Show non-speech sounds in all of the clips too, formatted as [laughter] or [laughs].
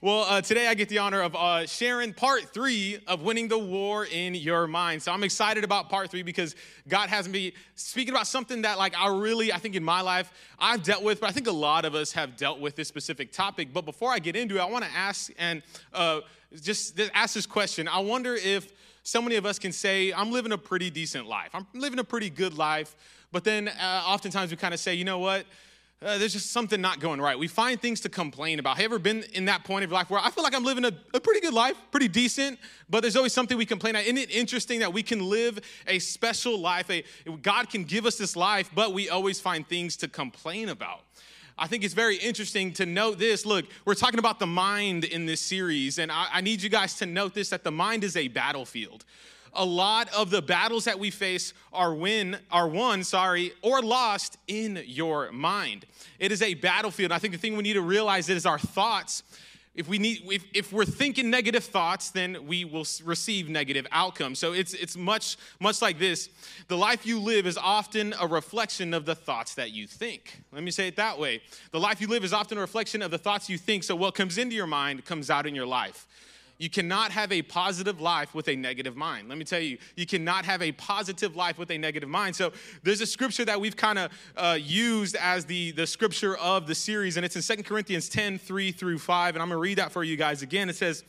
Well, uh, today I get the honor of uh, sharing part three of winning the war in your mind. So I'm excited about part three because God has me speaking about something that, like, I really, I think in my life, I've dealt with, but I think a lot of us have dealt with this specific topic. But before I get into it, I want to ask and uh, just ask this question. I wonder if so many of us can say, I'm living a pretty decent life, I'm living a pretty good life. But then uh, oftentimes we kind of say, you know what? Uh, there's just something not going right. We find things to complain about. Have you ever been in that point of life where I feel like I'm living a, a pretty good life, pretty decent, but there's always something we complain about? Isn't it interesting that we can live a special life? A, God can give us this life, but we always find things to complain about. I think it's very interesting to note this. Look, we're talking about the mind in this series, and I, I need you guys to note this that the mind is a battlefield a lot of the battles that we face are win are won, sorry, or lost in your mind. It is a battlefield. I think the thing we need to realize is our thoughts. If we need, if, if we're thinking negative thoughts, then we will receive negative outcomes. So it's it's much much like this. The life you live is often a reflection of the thoughts that you think. Let me say it that way. The life you live is often a reflection of the thoughts you think. So what comes into your mind comes out in your life. You cannot have a positive life with a negative mind. Let me tell you, you cannot have a positive life with a negative mind. So there's a scripture that we've kind of uh, used as the, the scripture of the series, and it's in Second Corinthians 10 3 through 5. And I'm going to read that for you guys again. It says,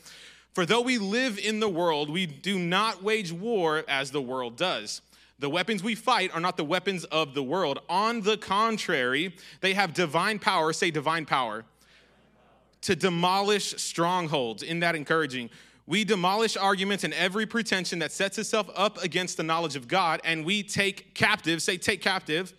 For though we live in the world, we do not wage war as the world does. The weapons we fight are not the weapons of the world. On the contrary, they have divine power. Say divine power to demolish strongholds. In that encouraging? We demolish arguments and every pretension that sets itself up against the knowledge of God, and we take captive, say, take captive,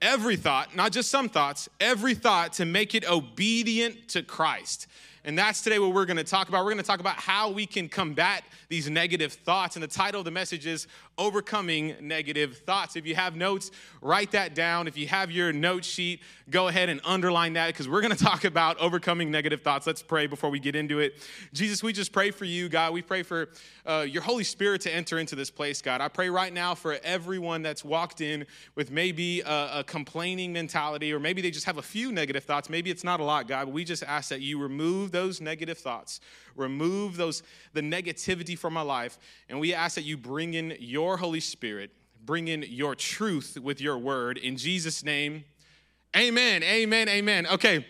every thought, not just some thoughts, every thought to make it obedient to Christ. And that's today what we're going to talk about. We're going to talk about how we can combat these negative thoughts. And the title of the message is Overcoming Negative Thoughts. If you have notes, write that down. If you have your note sheet, go ahead and underline that because we're going [laughs] to talk about overcoming negative thoughts. Let's pray before we get into it. Jesus, we just pray for you, God. We pray for uh, your Holy Spirit to enter into this place, God. I pray right now for everyone that's walked in with maybe a, a complaining mentality or maybe they just have a few negative thoughts. Maybe it's not a lot, God, but we just ask that you remove those negative thoughts, remove those the negativity from my life, and we ask that you bring in your Holy Spirit, bring in your truth with your word. In Jesus' name, amen, amen, amen. Okay.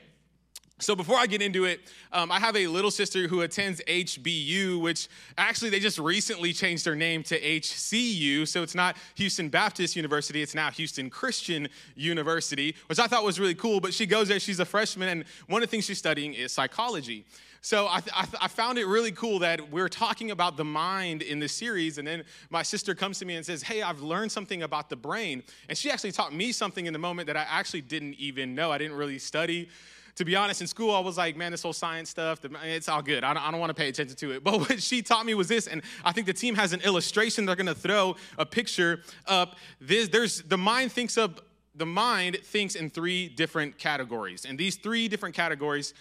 So before I get into it, um, I have a little sister who attends HBU, which actually they just recently changed their name to HCU. So it's not Houston Baptist University, it's now Houston Christian University, which I thought was really cool. But she goes there, she's a freshman, and one of the things she's studying is psychology. So I, I, I, found it really cool that we're talking about the mind in this series, and then my sister comes to me and says, Hey, I've learned something about the brain. And she actually taught me something in the moment that I actually didn't even know. I didn't really study. To be honest, in school, I was like, man, this whole science stuff, it's all good. I don't, don't want to pay attention to it. [laughs] But what she taught me was this, and I think the team has an illustration. They're going to throw a picture up. This, there's the mind thinks of the mind thinks in three different categories, and these three different categories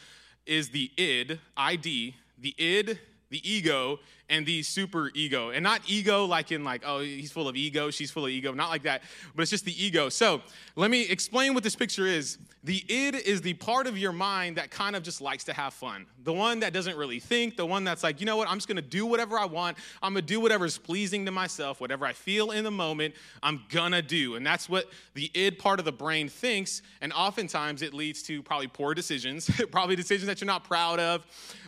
is the id, ID, the id, the ego, and the super ego. And not ego like in like, oh, he's full of ego, she's full of ego, not like that, but it's just the ego. So let me explain what this picture is. The id is the part of your mind that kind of just likes to have fun. The one that doesn't really think, the one that's like, you know what, I'm just gonna do whatever I want. I'm gonna do whatever's pleasing to myself, whatever I feel in the moment, I'm gonna do. And that's what the id part of the brain thinks. And oftentimes it leads to probably poor decisions, [laughs] probably decisions that you're not proud of,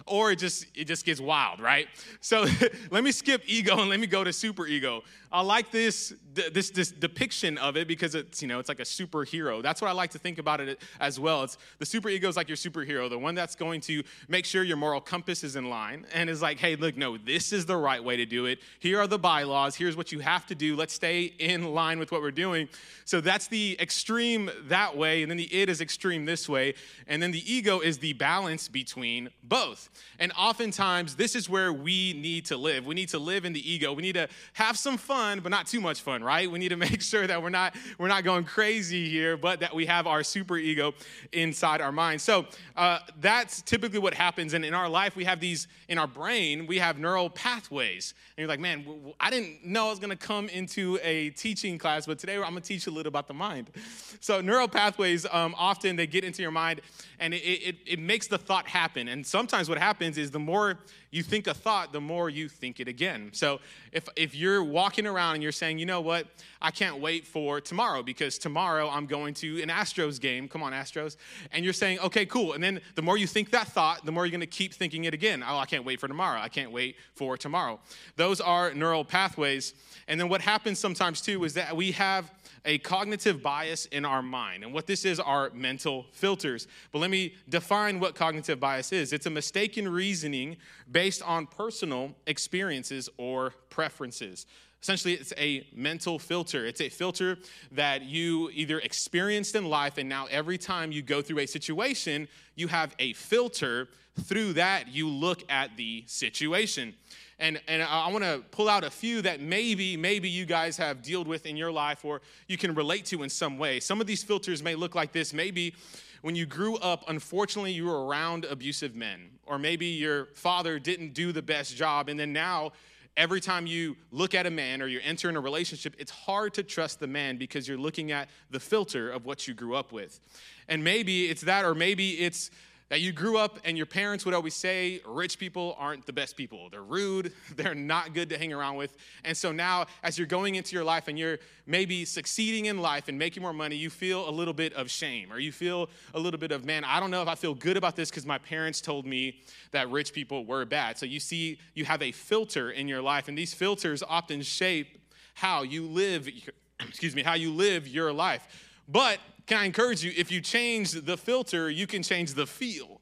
or it just it just gets wild, right? So [laughs] let me skip ego and let me go to super ego. I like this, this, this depiction of it because it's, you know, it's like a superhero. That's what I like to think about it as well. It's the super ego is like your superhero, the one that's going to make sure your moral compass is in line and is like, hey, look, no, this is the right way to do it. Here are the bylaws. Here's what you have to do. Let's stay in line with what we're doing. So that's the extreme that way. And then the id is extreme this way. And then the ego is the balance between both. And oftentimes, this is where we need need to live. We need to live in the ego. We need to have some fun, but not too much fun, right? We need to [laughs] make sure that we're not we're not going crazy here, but that we have our super ego inside our mind. So uh, that's typically what happens. And in our life, we have these in our brain. We have neural pathways. And you're like, man, I didn't know I was going to come into a teaching class, but today I'm going to teach you a little about the mind. So neural pathways um, often they get into your mind, and it, it, it makes the thought happen. And sometimes what happens is the more you think a thought, the more you think it again. So if, if you're walking around and you're saying, you know what, I can't wait for tomorrow because tomorrow I'm going to an Astros game. Come on, Astros. And you're saying, okay, cool. And then the more you think that thought, the more you're going to keep thinking it again. Oh, I can't wait for tomorrow. I can't wait for tomorrow. Those are neural pathways. And then what happens sometimes too is that we have a cognitive bias in our mind. And what this is are mental filters. But let me define what cognitive bias is it's a mistaken reasoning based on personal experiences or preferences. Essentially, it's a mental filter. It's a filter that you either experienced in life, and now every time you go through a situation, you have a filter. Through that, you look at the situation. And, and I want to pull out a few that maybe, maybe you guys have dealt with in your life or you can relate to in some way. Some of these filters may look like this. Maybe when you grew up, unfortunately, you were around abusive men. Or maybe your father didn't do the best job. And then now, every time you look at a man or you enter in a relationship, it's hard to trust the man because you're looking at the filter of what you grew up with. And maybe it's that, or maybe it's that you grew up and your parents would always say rich people aren't the best people. They're rude, [laughs] they're not good to hang around with. And so now, as you're going into your life and you're maybe succeeding in life and making more money, you feel a little bit of shame or you feel a little bit of, man, I don't know if I feel good about this because my parents told me that rich people were bad. So you see, you have a filter in your life, and these filters often shape how you live, [clears throat] excuse me, how you live your life. But can I encourage you, if you change the filter, you can change the feel.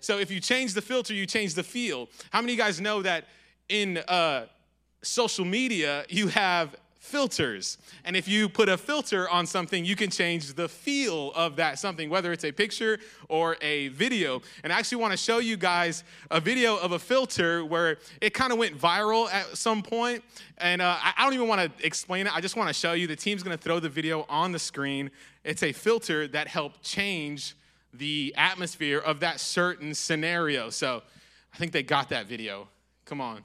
So if you change the filter, you change the feel. How many of you guys know that in uh, social media, you have filters. And if you put a filter on something, you can change the feel of that something, whether it's a picture or a video. And I actually want to show you guys a video of a filter where it kind of went viral at some point. And uh, I don't even want to explain it. I just want to show you. The team's going to throw the video on the screen. It's a filter that helped change the atmosphere of that certain scenario. So I think they got that video. Come on.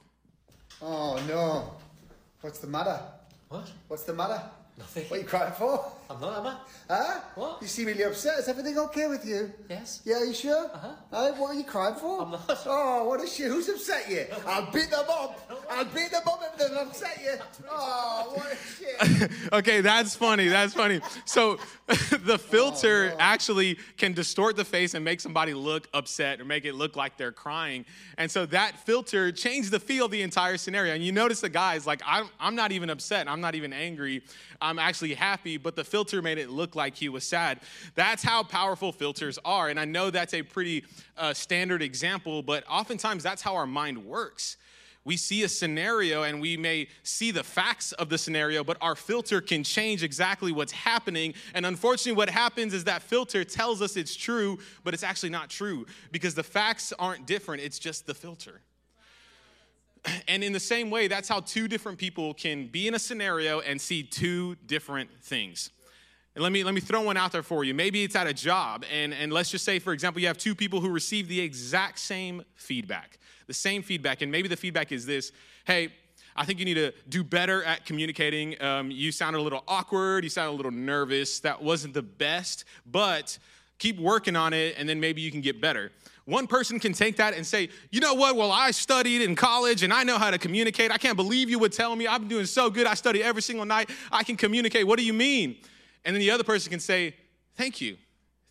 Oh, no. What's the matter? What? What's the matter? Nothing. What are you crying for? I'm not, am I? Huh? What? You seem really upset. Is everything okay with you? Yes. Yeah, you sure? Uh-huh. Hey, what are you crying for? I'm not. Oh, what a shit. Who's upset you? I'll beat them up. I'll beat them up if they've upset you. [laughs] Oh, what a shit. [laughs] okay, that's funny. That's funny. So [laughs] the filter actually can distort the face and make somebody look upset or make it look like they're crying. And so that filter changed the feel of the entire scenario. And you notice the guy's like, I'm, I'm not even upset. I'm not even angry. I'm actually happy, but the filter made it look like he was sad. That's how powerful filters are. And I know that's a pretty uh, standard example, but oftentimes that's how our mind works we see a scenario and we may see the facts of the scenario, but our filter can change exactly what's happening. And unfortunately, what happens is that filter tells us it's true, but it's actually not true because the facts aren't different, it's just the filter. [clears throat] And in the same way, that's how two different people can be in a scenario and see two different things. And let me, let me throw one out there for you. Maybe it's at a job, and, and let's just say, for example, you have two people who receive the exact same feedback, the same feedback, and maybe the feedback is this hey, I think you need to do better at communicating. Um, you sounded a little awkward, you sounded a little nervous. That wasn't the best, but keep working on it, and then maybe you can get better. One person can take that and say, you know what? Well, I studied in college and I know how to communicate. I can't believe you would tell me I'm doing so good. I study every single night. I can communicate. What do you mean? And then the other person can say, thank you.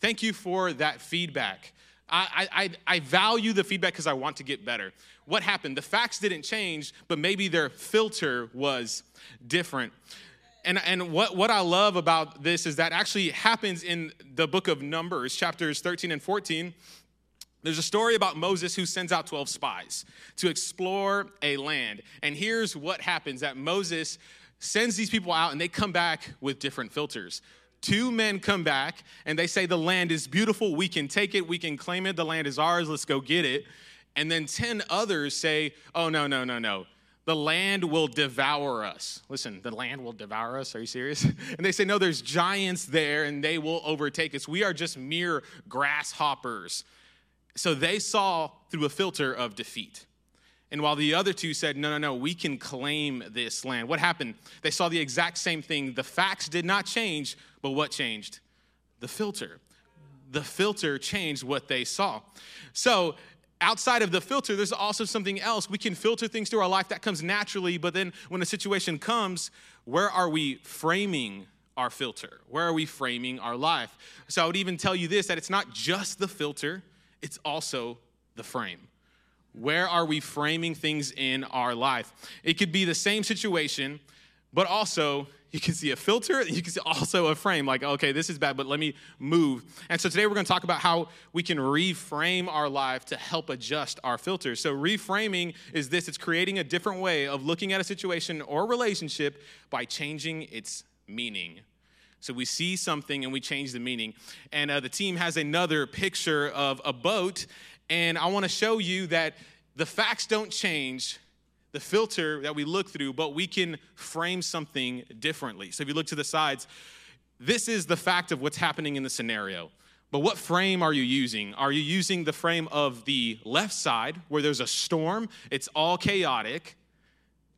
Thank you for that feedback. I, I, I value the feedback because I want to get better. What happened? The facts didn't change, but maybe their filter was different. And, and what, what I love about this is that actually happens in the book of Numbers, chapters 13 and 14. There's a story about Moses who sends out 12 spies to explore a land. And here's what happens that Moses sends these people out and they come back with different filters. Two men come back and they say, The land is beautiful. We can take it. We can claim it. The land is ours. Let's go get it. And then 10 others say, oh, no, no, no, no. The land will devour us. Listen, the land will devour us. Are you serious? [laughs] And they say, no, there's giants there and they will overtake us. We are just mere grasshoppers. So they saw through a filter of defeat. And while the other two said, no, no, no, we can claim this land. What happened? They saw the exact same thing. The facts did not change, but what changed? The filter. The filter changed what they saw. So, outside of the filter, there's also something else. We can filter things through our life that comes naturally, but then when a situation comes, where are we framing our filter? Where are we framing our life? So, I would even tell you this that it's not just the filter, it's also the frame. Where are we framing things in our life? It could be the same situation, but also you can see a filter, [laughs] you can see also a frame, like, okay, this is bad, but let me move. And so today we're gonna talk about how we can reframe our life to help adjust our filters. So, reframing is this it's creating a different way of looking at a situation or relationship by changing its meaning. So we see something and we change the meaning. And uh, the team has another picture of a boat, and I want to show you that the facts don't change the filter that we look through, but we can frame something differently. So if you look to the sides, this is the fact of what's happening in the scenario. But what frame are you using? Are you using the frame of the left side where there's a storm, it's all chaotic,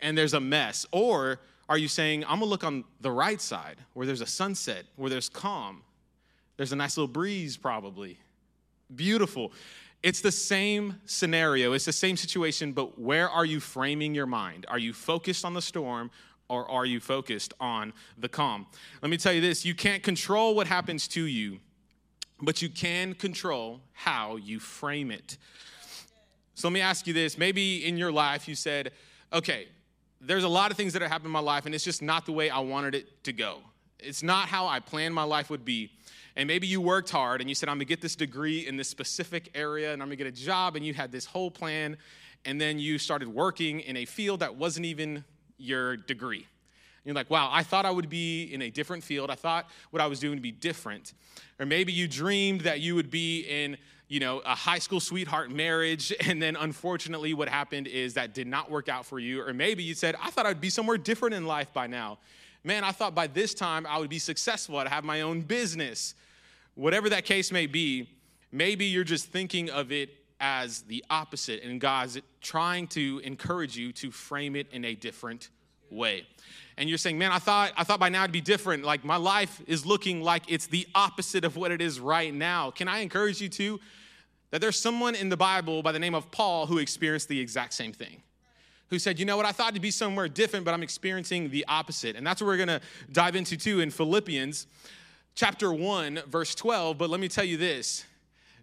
and there's a mess? Or are you saying, I'm gonna look on the right side where there's a sunset, where there's calm, there's a nice little breeze, probably? Beautiful. It's the same scenario, it's the same situation, but where are you framing your mind? Are you focused on the storm or are you focused on the calm? Let me tell you this you can't control what happens to you, but you can control how you frame it. So let me ask you this maybe in your life you said, okay, there's a lot of things that have happened in my life, and it's just not the way I wanted it to go. It's not how I planned my life would be. And maybe you worked hard and you said, I'm gonna get this degree in this specific area and I'm gonna get a job, and you had this whole plan, and then you started working in a field that wasn't even your degree. You're like, wow, I thought I would be in a different field. I thought what I was doing would be different. Or maybe you dreamed that you would be in you know, a high school sweetheart marriage, [laughs] and then unfortunately, what happened is that did not work out for you. Or maybe you said, I thought I'd be somewhere different in life by now man, I thought by this time I would be successful, I'd have my own business. Whatever that case may be, maybe you're just thinking of it as the opposite, and God's trying to encourage you to frame it in a different way. And you're saying, man, I thought, I thought by now it'd be different. Like my life is looking like it's the opposite of what it is right now. Can I encourage you to? That there's someone in the Bible by the name of Paul who experienced the exact same thing who said, You know what? I thought to be somewhere different, but I'm experiencing the opposite. And that's what we're going to dive into too in Philippians chapter 1, verse 12. But let me tell you this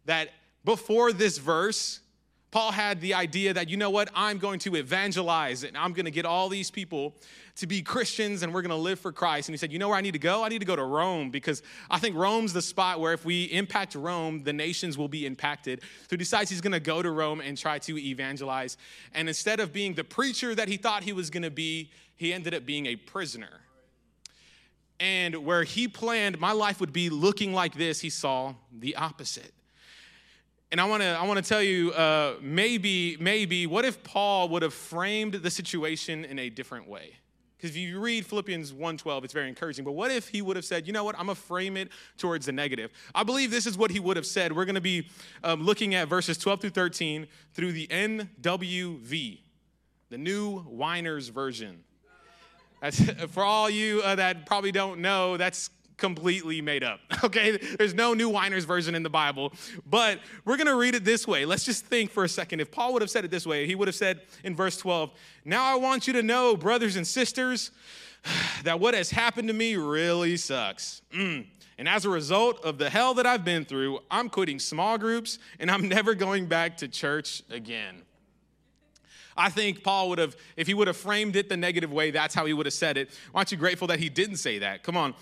that before this verse, Paul had the idea that, you know what, I'm going to evangelize and I'm going to get all these people to be Christians and we're going to live for Christ. And he said, you know where I need to go? I need to go to Rome because I think Rome's the spot where if we impact Rome, the nations will be impacted. So he decides he's going to go to Rome and try to evangelize. And instead of being the preacher that he thought he was going to be, he ended up being a prisoner. And where he planned my life would be looking like this, he saw the opposite. And I want to I want to tell you uh, maybe maybe what if Paul would have framed the situation in a different way? Because if you read Philippians 1:12, it's very encouraging. But what if he would have said, you know what, I'm gonna frame it towards the negative? I believe this is what he would have said. We're gonna be um, looking at verses 12 through 13 through the NWV, the New Whiner's Version. That's, [laughs] for all you uh, that probably don't know, that's completely made up. [laughs] Okay? There's no New Whiner's version in the Bible, but we're going to read it this way. Let's just think for a second. If Paul would have said it this way, he would have said in verse 12, Now I want you to know, brothers and sisters, [sighs] that what has happened to me really sucks. Mm. And as a result of the hell that I've been through, I'm quitting small groups and I'm [laughs] never going back to church again. I think Paul would have, if he would have framed it the negative way, that's how he would have said it. Aren't you grateful that he didn't say that? Come on.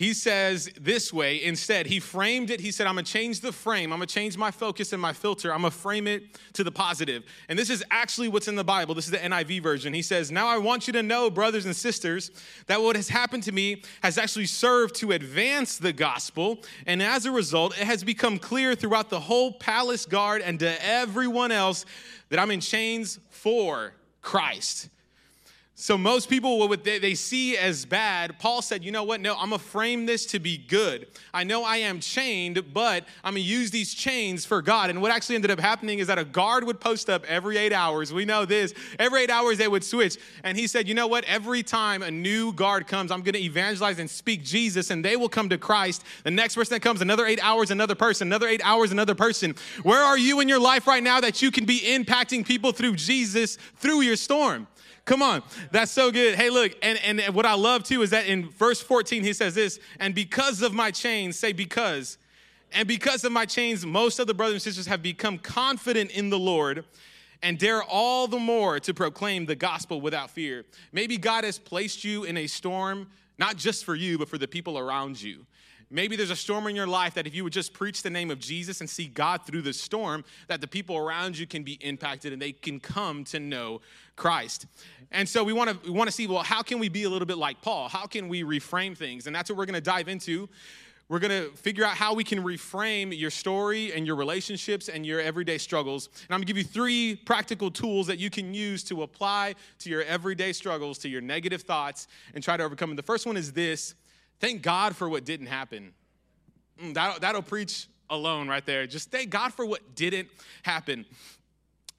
He says this way instead. He framed it. He said, I'm going to change the frame. I'm going to change my focus and my filter. I'm going to frame it to the positive. And this is actually what's in the Bible. This is the NIV version. He says, Now I want you to know, brothers and sisters, that what has happened to me has actually served to advance the gospel. And as a result, it has become clear throughout the whole palace guard and to everyone else that I'm in chains for Christ. So most people, what they, they see as bad, Paul said, you know what? No, I'm gonna frame this to be good. I know I am chained, but I'm gonna use these chains for God. And what actually ended up happening is that a guard would post up every eight hours. We know this. Every eight hours they would switch. And he said, you know what? Every time a new guard comes, I'm gonna evangelize and speak Jesus, and they will come to Christ. The next person that comes, another eight hours, another person, another eight hours, another person. Where are you in your life right now that you can be impacting people through Jesus through your storm? Come on. That's so good. Hey, look, and, and what I love too is that in verse 14, he says this, and because of my chains, say because, and because of my chains, most of the brothers and sisters have become confident in the Lord and dare all the more to proclaim the gospel without fear. Maybe God has placed you in a storm, not just for you, but for the people around you. Maybe there's a storm in your life that if you would just preach the name of Jesus and see God through the storm, that the people around you can be impacted and they can come to know Christ. And so we want to we want to see well how can we be a little bit like Paul? How can we reframe things? And that's what we're going to dive into. We're going to figure out how we can reframe your story and your relationships and your everyday struggles. And I'm going to give you three practical tools that you can use to apply to your everyday struggles, to your negative thoughts, and try to overcome them. The first one is this Thank God for what didn't happen. Mm, that'll, that'll preach alone right there. Just thank God for what didn't happen.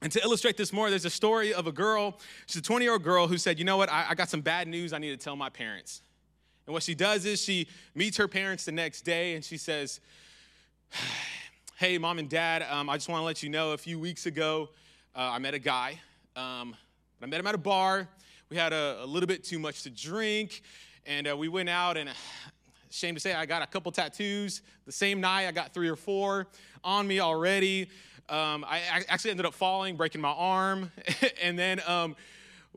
And to illustrate this more, there's a story of a girl. She's a 20 year old girl who said, You know what? I, I, got some bad news I need to tell my parents. And what she does is she meets her parents the next day and she says, [sighs] Hey, mom and dad, um, I just want to let you know a few weeks ago, uh, I met a guy. Um, I met him at a bar. We had a, a little bit too much to drink. And uh, we went out, and [sighs] shame to say, I got a couple tattoos. The same night, I got three or four on me already. Um, I, actually ended up falling, breaking my arm. [laughs] and then, um,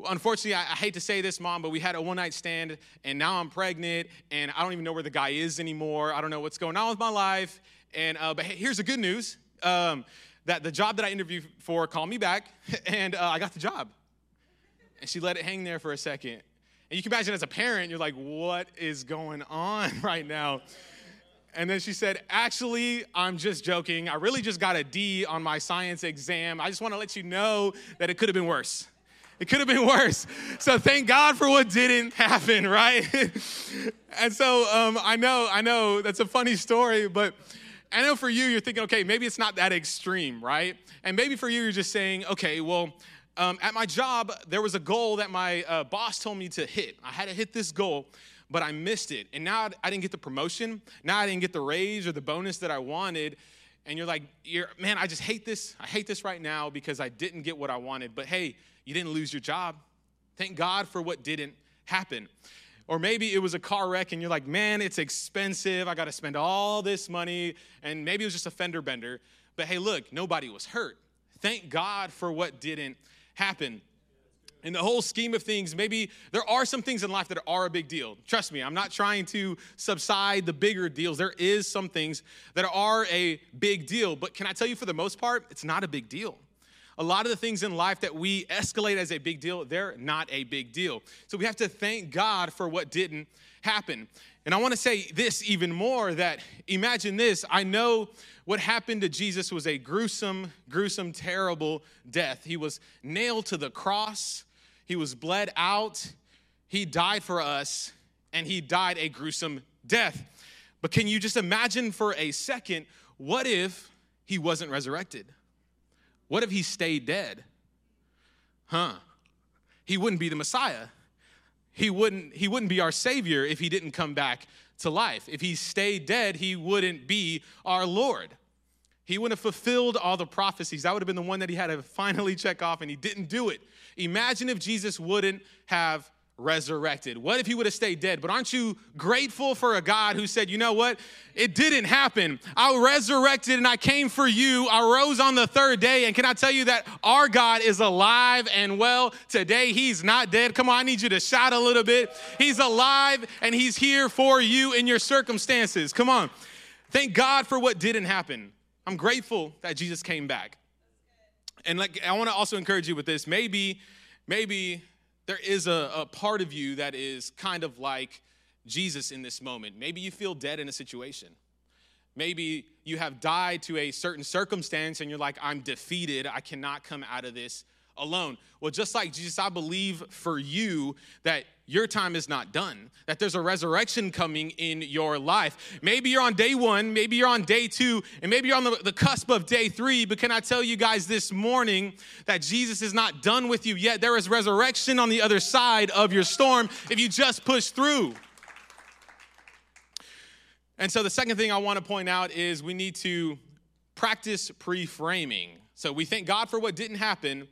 unfortunately, I, I, hate to say this, mom, but we had a one night stand, and now I'm pregnant, and I don't even know where the guy is anymore. I don't know what's going on with my life. And uh, but here's the good news: um, that the job that I interviewed for called me back, [laughs] and uh, I got the job. And she let it hang there for a second, and you can imagine as a parent, you're like, what is going on [laughs] right now? And then she said, Actually, I'm just joking. I really just got a D on my science exam. I just want to let you know that it could have been worse. It could have been worse. So thank God for what didn't happen, [laughs] right? and so um, I know, I know that's a funny story, but I know for you, you're thinking, okay, maybe it's not that extreme, right? And maybe for you, you're just saying, okay, well, um, at my job, there was a goal that my uh, boss told me to hit. I had to hit this goal, but I missed it. And now I didn't get the promotion. Now I didn't get the raise or the bonus that I wanted. And you're like, you're, man, I just hate this. I hate this right now because I didn't get what I wanted. But hey, you didn't lose your job. Thank God for what didn't happen. Or maybe it was a car wreck and you're like, man, it's expensive. I got to spend all this money. And maybe it was just a fender bender. But hey, look, nobody was hurt. Thank God for what didn't happen. In the whole scheme of things, maybe there are some things in life that are a big deal. Trust me, I'm not trying to subside the bigger deals. There is some things that are a big deal, but can I tell you for the most part, it's not a big deal. A lot of the things in life that we escalate as a big deal, they're not a big deal. So we have to thank God for what didn't happen. And I want to say this even more that imagine this. I know what happened to Jesus was a gruesome, gruesome, terrible death. He was nailed to the cross, he was bled out, he died for us, and he died a gruesome death. But can you just imagine for a second what if he wasn't resurrected? What if he stayed dead? Huh? He wouldn't be the Messiah he wouldn't, he wouldn't be our Savior if he didn't come back to life. If he stayed dead, he wouldn't be our Lord. He wouldn't have fulfilled all the prophecies. That would have been the one that he had to [laughs] finally check off, and he didn't do it. Imagine if Jesus wouldn't have resurrected? What if he would have stayed dead? But aren't you grateful for a God who said, you know what? It didn't happen. I resurrected and I came for you. I rose on the third day. And can I tell you that our God is alive and well today? He's not dead. Come on, I need you to shout a little bit. He's alive and he's here for you in your circumstances. Come on. Thank God for what didn't happen. I'm grateful that Jesus came back. And like I want to also encourage you with this. Maybe, maybe there is a, a part of you that is kind of like Jesus in this moment. Maybe you feel dead in a situation. Maybe you have died to a certain circumstance and you're like, I'm defeated. I cannot come out of this alone. Well, just like Jesus, I believe for you that your time is not done, that there's a resurrection coming in your life. Maybe you're on day one, maybe you're on day two, and maybe you're on the, the cusp of day three. But can I tell you guys this morning that Jesus is not done with you yet? There is resurrection on the other side of your storm if you just push through. And so the second thing I want to point out is we need to practice pre framing. So we thank God for what didn't happen,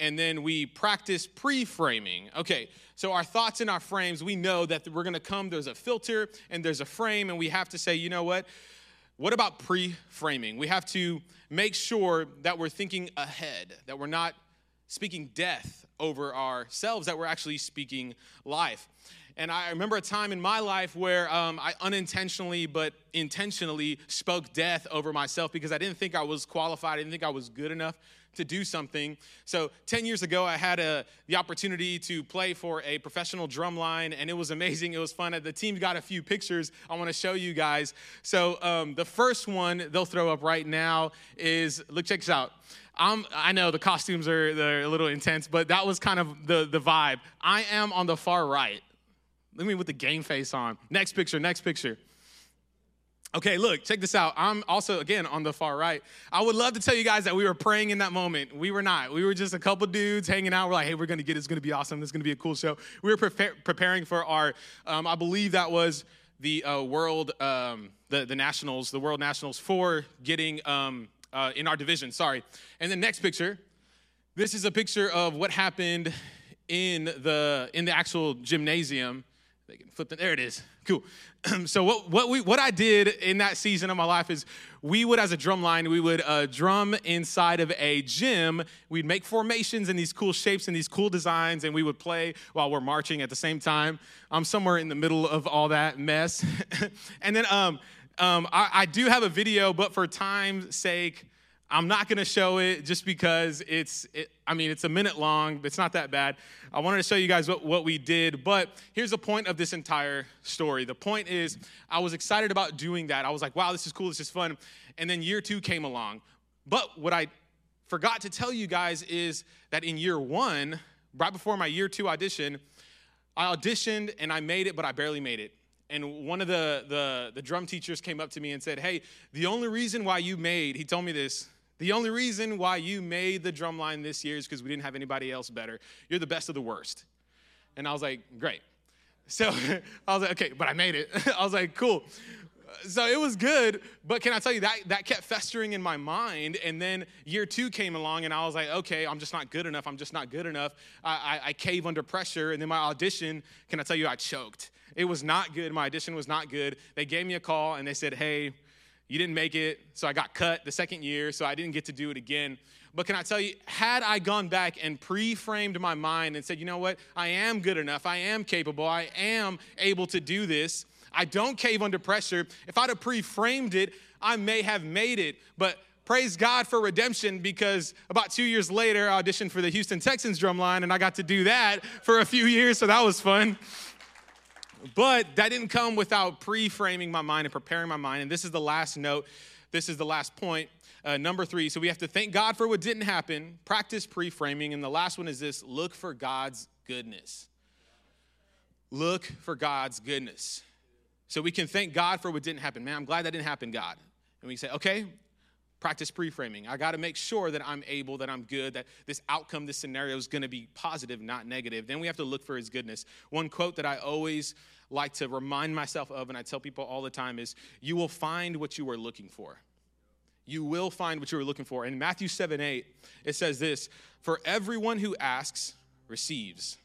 and then we practice pre framing. Okay, so our thoughts and our frames, we know that we're gonna come, there's a filter and there's a frame, and we have to say, you know what? What about pre framing? We have to make sure that we're thinking ahead, that we're not speaking death over ourselves, that we're actually speaking life. And I remember a time in my life where um, I unintentionally but intentionally spoke death over myself because I didn't think I was qualified, I didn't think I was good enough to do something. So 10 years ago, I had a, the opportunity to play for a professional drum line, and it was amazing. It was fun. The team got a few pictures I want to show you guys. So um, the first one they'll throw up right now is look, check this out. I'm, I know the costumes are a little intense, but that was kind of the, the vibe. I am on the far right. Look at me with the game face on. Next picture, next picture. Okay, look, check this out. I'm also, again, on the far right. I would love to tell you guys that we were praying in that moment. We were not. We were just a couple dudes hanging out. We're like, hey, we're going to get it. It's going to be awesome. This is going to be a cool show. We were pre- preparing for our, um, I believe that was the uh, world, um, the, the nationals, the world nationals for getting um, uh, in our division. Sorry. And the next picture, this is a picture of what happened in the, in the actual gymnasium they can flip it. There it is. Cool. [clears throat] so what what we what I did in that season of my life is we would as a drum line we would uh, drum inside of a gym. We'd make formations in these cool shapes and these cool designs, and we would play while we're marching at the same time. I'm somewhere in the middle of all that mess, [laughs] and then um, um, I, I do have a video, but for time's sake. I'm not going to show it just because it's, it, I mean, it's a minute long, but it's not that bad. I wanted to show you guys what, what we did, but here's the point of this entire story. The point is, I was excited about doing that. I was like, wow, this is cool, this is fun. And then year two came along. But what I forgot to tell you guys is that in year one, right before my year two audition, I auditioned and I made it, but I barely made it. And one of the, the, the drum teachers came up to me and said, Hey, the only reason why you made, he told me this, the only reason why you made the drum line this year is because we didn't have anybody else better. You're the best of the worst. And I was like, great. So [laughs] I was like, okay, but I made it. [laughs] I was like, cool. So it was good, but can I tell you that that kept festering in my mind? And then year two came along, and I was like, okay, I'm just not good enough. I'm just not good enough. I, I, I cave under pressure, and then my audition. Can I tell you, I choked. It was not good. My audition was not good. They gave me a call, and they said, hey, you didn't make it, so I got cut the second year, so I didn't get to do it again. But can I tell you, had I gone back and pre framed my mind and said, you know what, I am good enough, I am capable, I am able to do this, I don't cave under pressure. If I'd have pre framed it, I may have made it. But praise God for redemption because about two years later, I auditioned for the Houston Texans drumline and I got to do that for a few years, so that was fun. But that didn't come without pre framing my mind and preparing my mind. And this is the last note. This is the last point. Uh, number three. So we have to thank God for what didn't happen, practice pre framing. And the last one is this look for God's goodness. Look for God's goodness. So we can thank God for what didn't happen. Man, I'm glad that didn't happen, God. And we say, okay, practice pre-framing. I got to make sure that i'm able that i'm good that this outcome this scenario is going to be positive not negative. Then we have to look for his goodness. One quote that i always like to remind myself of and i tell people all the time is you will find what you are looking for. You will find what you are looking for. In matthew 7 8 it says this for everyone who asks receives.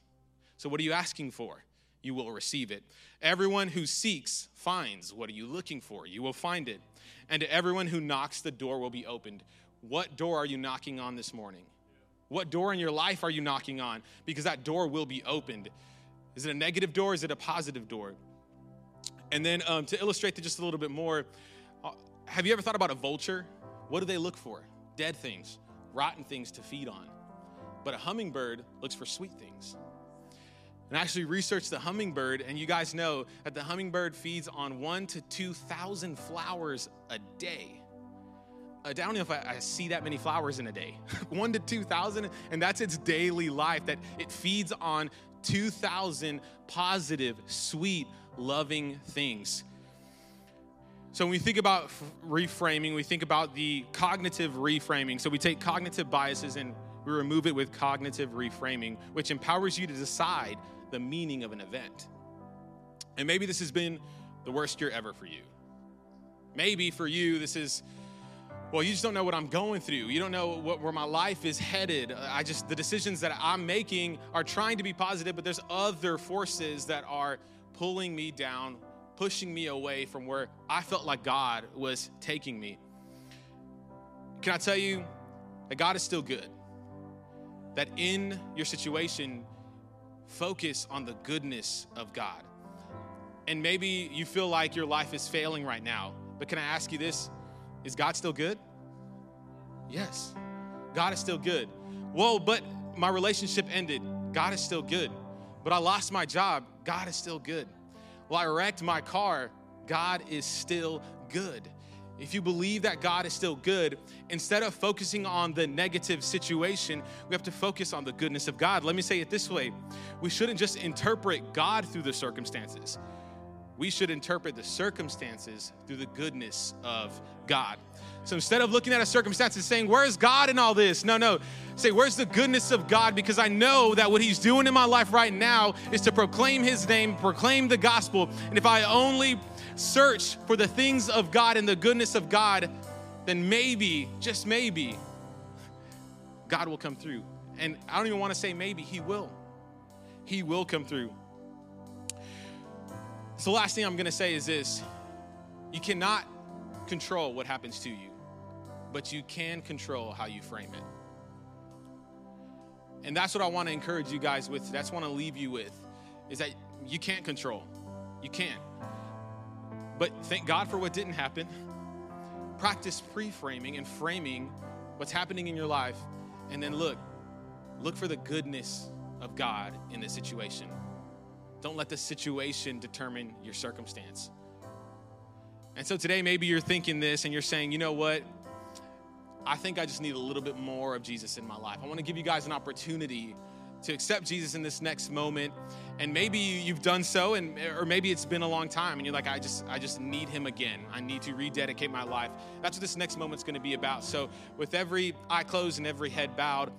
So, what are you asking for? You will receive it. Everyone who seeks finds. What are you looking for? You will find it. And to everyone who knocks, the door will be opened. What door are you knocking on this morning? What door in your life are you knocking on? Because that door will be opened. Is it a negative door? Is it a positive door? And then um, to illustrate that just a little bit more, uh, have you ever thought about a vulture? What do they look for? Dead things, rotten things to feed on. But a hummingbird looks for sweet things. And actually researched the hummingbird, and you guys know that the hummingbird feeds on one to 2,000 flowers a day. Uh, I don't know if I, I, see that many flowers in a day. [laughs] one to 2,000, and that's its daily life, that it feeds on 2,000 positive, sweet, loving things. So when we think about reframing, we think about the cognitive reframing. So we take cognitive biases and we remove it with cognitive reframing, which empowers you to decide the meaning of an event. And maybe this has been the worst year ever for you. Maybe for you, this is, well, you just don't know what I'm going through. You don't know what, where my life is headed. I just, the decisions that I'm making are trying to be positive, but there's other forces that are pulling me down, pushing me away from where I felt like God was taking me. Can I tell you that God is still good? That in your situation, focus on the goodness of God. And maybe you feel like your life is failing right now, but can I ask you this? Is God still good? Yes, God is still good. Whoa, but my relationship ended. God is still good. But I lost my job. God is still good. Well, I wrecked my car. God is still good. If you believe that God is still good, instead of focusing on the negative situation, we have to focus on the goodness of God. Let me say it this way we shouldn't just interpret God through the circumstances, we should interpret the circumstances through the goodness of God. So instead of looking at a circumstance and saying, Where's God in all this? No, no. Say, Where's the goodness of God? Because I know that what He's doing in my life right now is to proclaim His name, proclaim the gospel. And if I only search for the things of God and the goodness of God, then maybe, just maybe, God will come through. And I don't even want to say maybe, He will. He will come through. So, the last thing I'm going to say is this you cannot control what happens to you but you can control how you frame it. And that's what I want to encourage you guys with. That's what I want to leave you with is that you can't control. You can't. But thank God for what didn't happen. Practice pre framing and framing what's happening in your life. And then look, look for the goodness of God in the situation. Don't let the situation determine your circumstance. And so today, maybe you're thinking this and you're saying, you know what? I think I just need a little bit more of Jesus in my life. I want to give you guys an opportunity to accept Jesus in this next moment. And maybe you've done so, and or maybe it's been a long time, and you're like, I just, I just need Him again. I need to rededicate my life. That's what this next moment's going to be about. So, with every eye closed and every head bowed.